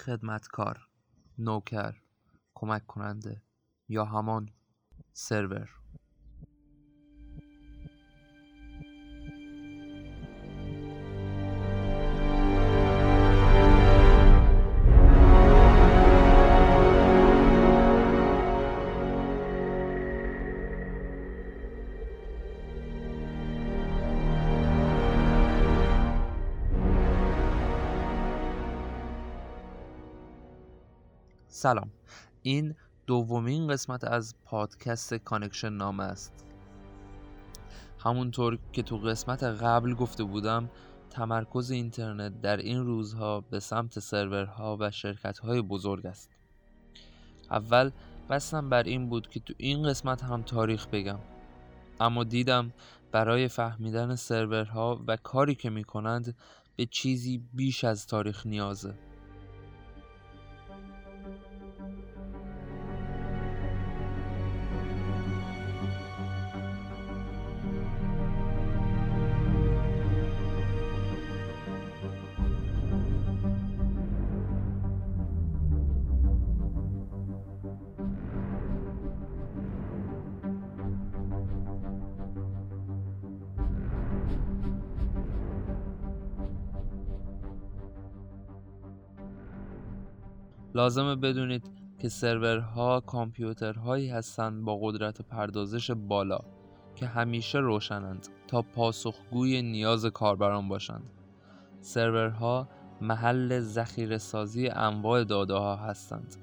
خدمتکار نوکر کمک کننده یا همان سرور. سلام. این دومین قسمت از پادکست کانکشن نامه است. همونطور که تو قسمت قبل گفته بودم تمرکز اینترنت در این روزها به سمت سرورها و شرکتهای بزرگ است. اول قصدم بر این بود که تو این قسمت هم تاریخ بگم. اما دیدم برای فهمیدن سرورها و کاری که می‌کنند به چیزی بیش از تاریخ نیازه. لازمه بدونید که سرورها کامپیوترهایی هستند با قدرت پردازش بالا که همیشه روشنند تا پاسخگوی نیاز کاربران باشند. سرورها محل ذخیره سازی انواع داده ها هستند.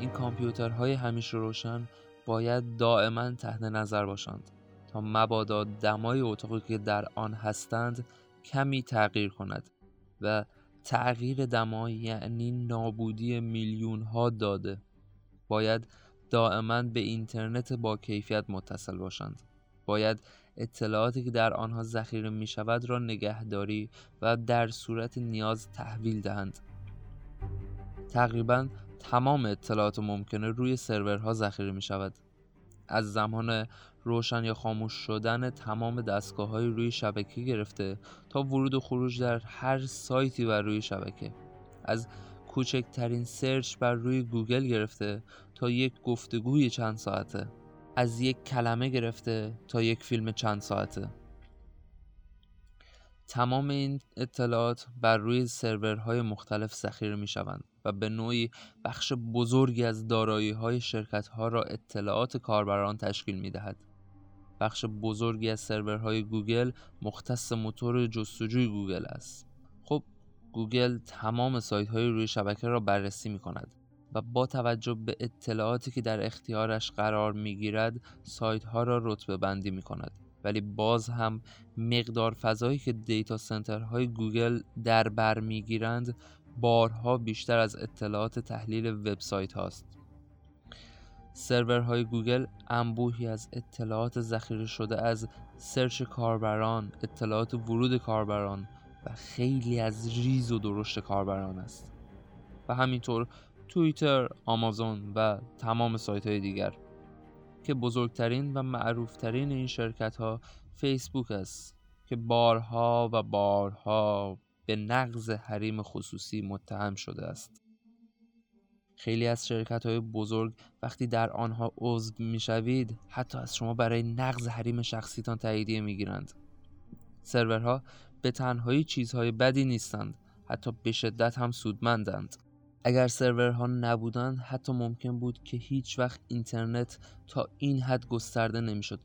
این کامپیوترهای همیشه روشن باید دائما تحت نظر باشند تا مبادا دمای اتاقی که در آن هستند کمی تغییر کند و تغییر دما یعنی نابودی میلیون ها داده. باید دائما به اینترنت با کیفیت متصل باشند. باید اطلاعاتی که در آنها ذخیره می شود را نگهداری و در صورت نیاز تحویل دهند. تقریبا تمام اطلاعات ممکنه روی سرورها ذخیره می شود از زمان روشن یا خاموش شدن تمام دستگاه های روی شبکه گرفته تا ورود و خروج در هر سایتی بر روی شبکه. از کوچکترین search بر روی گوگل گرفته تا یک گفتگوی چند ساعته. از یک کلمه گرفته تا یک فیلم چند ساعته. تمام این اطلاعات بر روی سرورهای مختلف ذخیره می شوند و به نوعی بخش بزرگی از دارایی های شرکت ها را اطلاعات کاربران تشکیل می دهد. بخش بزرگی از سرورهای گوگل مختص موتور جستجوی گوگل است. خب گوگل تمام سایت های روی شبکه را بررسی می کند و با توجه به اطلاعاتی که در اختیارش قرار می گیرد سایت ها را رتبه بندی می کند. ولی باز هم مقدار فضایی که data center های گوگل در بر می‌گیرند بارها بیشتر از اطلاعات تحلیل وبسایت هاست. سرورهای گوگل انبوهی از اطلاعات ذخیره شده از search کاربران، اطلاعات ورود کاربران و خیلی از ریز و درشت کاربران است. و همینطور توییتر، آمازون و تمام سایت های دیگر. که بزرگترین و معروفترین این شرکت ها فیسبوک است که بارها و بارها به نقض حریم خصوصی متهم شده است. خیلی از شرکت های بزرگ وقتی در آنها عضو می شوید حتی از شما برای نقض حریم شخصیتان تاییدیه می گیرند سرورها به تنهایی چیزهای بدی نیستند حتی به شدت هم سودمندند. اگر سرورها نبودند حتی ممکن بود که هیچ وقت اینترنت تا این حد گسترده نمی‌شد.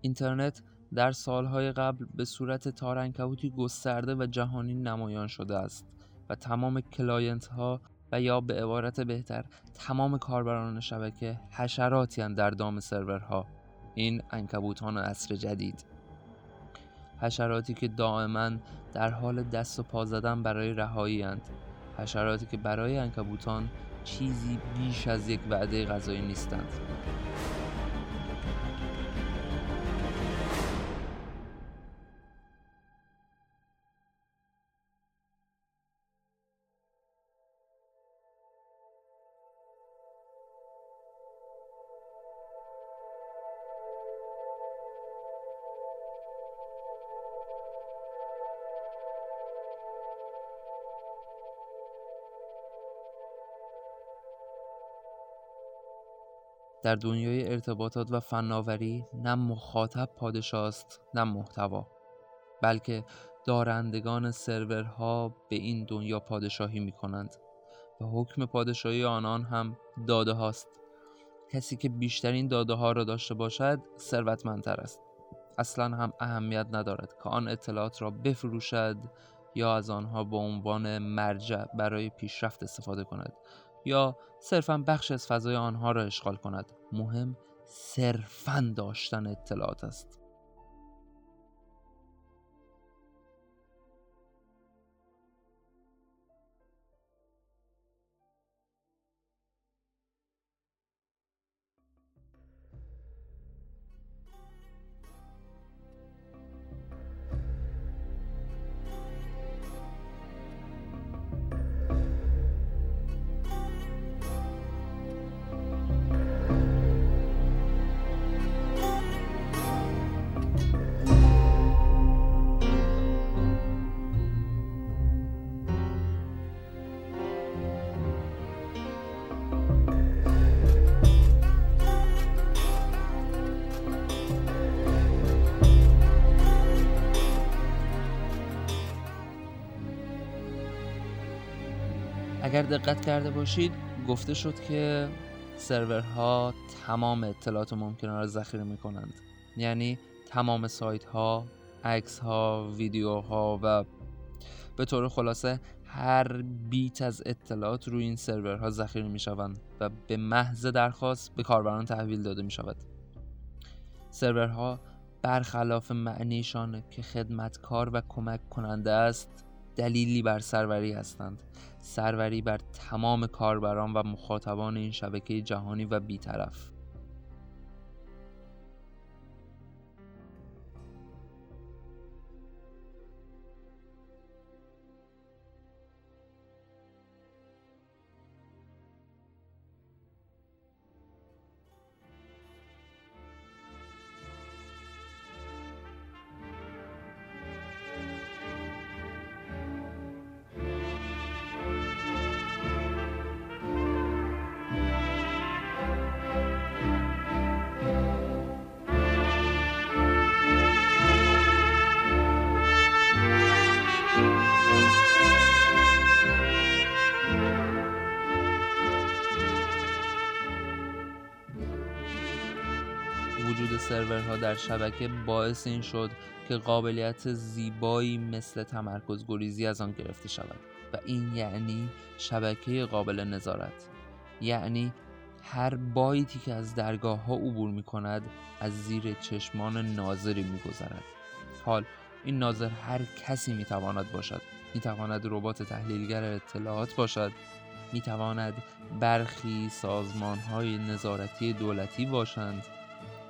اینترنت در سالهای قبل به صورت تارنکبوتی گسترده و جهانی نمایان شده است و تمام client ها و یا به عبارت بهتر تمام کاربران شبکه حشراتی در دام سرورها. این عنکبوتان عصر جدید. حشراتی که دائما در حال دست و پا زدن برای رهایی اند. حشراتی که برای عنکبوتان چیزی بیش از یک وعده غذایی نیستند. در دنیای ارتباطات و فناوری نه مخاطب پادشاه است نه محتوا بلکه دارندگان سرورها به این دنیا پادشاهی می کنند و حکم پادشاهی آنان هم داده هاست کسی که بیشترین داده ها را داشته باشد ثروتمندتر است. اصلا هم اهمیت ندارد که آن اطلاعات را بفروشد یا از آنها به عنوان مرجع برای پیشرفت استفاده کند. یا صرفا بخش از فضای آنها را اشغال کند. مهم صرفا داشتن اطلاعات است. اگر دقت کرده باشید گفته شد که سرورها تمام اطلاعات ممکنه را ذخیره می کنند یعنی تمام سایت ها عکس ها ویدیو ها و به طور خلاصه هر بیت از اطلاعات روی این سرورها ذخیره می شوند و به محض درخواست به کاربران تحویل داده می شود سرورها برخلاف معنیشان که خدمتکار و کمک کننده است دلیلی بر سروری هستند. سروری بر تمام کاربران و مخاطبان این شبکه جهانی و بیطرف. سرورها در شبکه باعث این شد که قابلیت زیبایی مثل تمرکز گریزی از آن گرفته شود و این یعنی شبکه قابل نظارت. یعنی هر بایتی که از درگاه ها عبور می کند از زیر چشمان ناظری می گذرد. حال این ناظر هر کسی می تواند باشد. می تواند ربات تحلیلگر اطلاعات باشد. می تواند برخی سازمان های نظارتی دولتی باشند.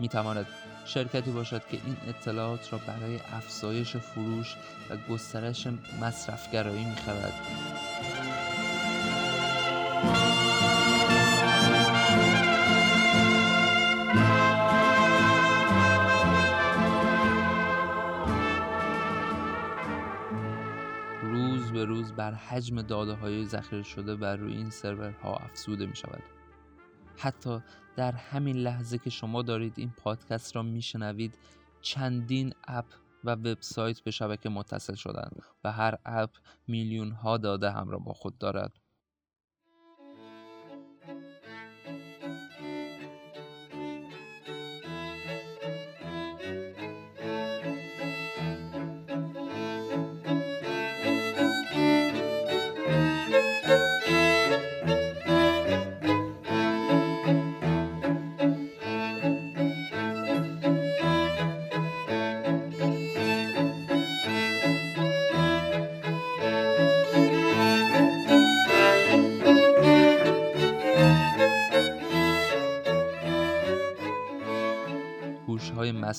می تواند شرکتی باشد که این اطلاعات را برای افزایش فروش و گسترش مصرفگرایی می خواهد. روز به روز بر حجم داده های ذخیره شده بر روی این سرورها افزوده می شود. حتی در همین لحظه که شما دارید این پادکست را میشنوید چندین اپ و وبسایت به شبکه متصل شدند و هر اپ میلیون ها داده همراه با خود دارد.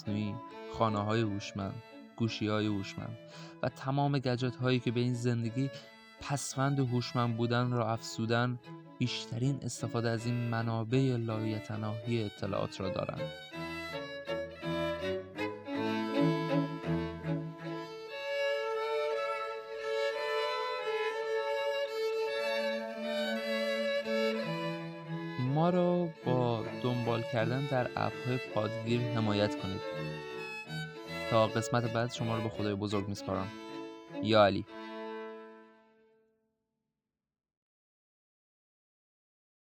مصنوعی، خانه های هوشمند، گوشی های هوشمند و تمام گجت هایی که به این زندگی پسفند هوشمند بودن را افسودن بیشترین استفاده از این منابع لایتناهی اطلاعات را دارند. رو با دنبال کردن در اپهای پادگیر حمایت کنید. تا قسمت بعد شما رو به خدای بزرگ میسپارم. یا علی.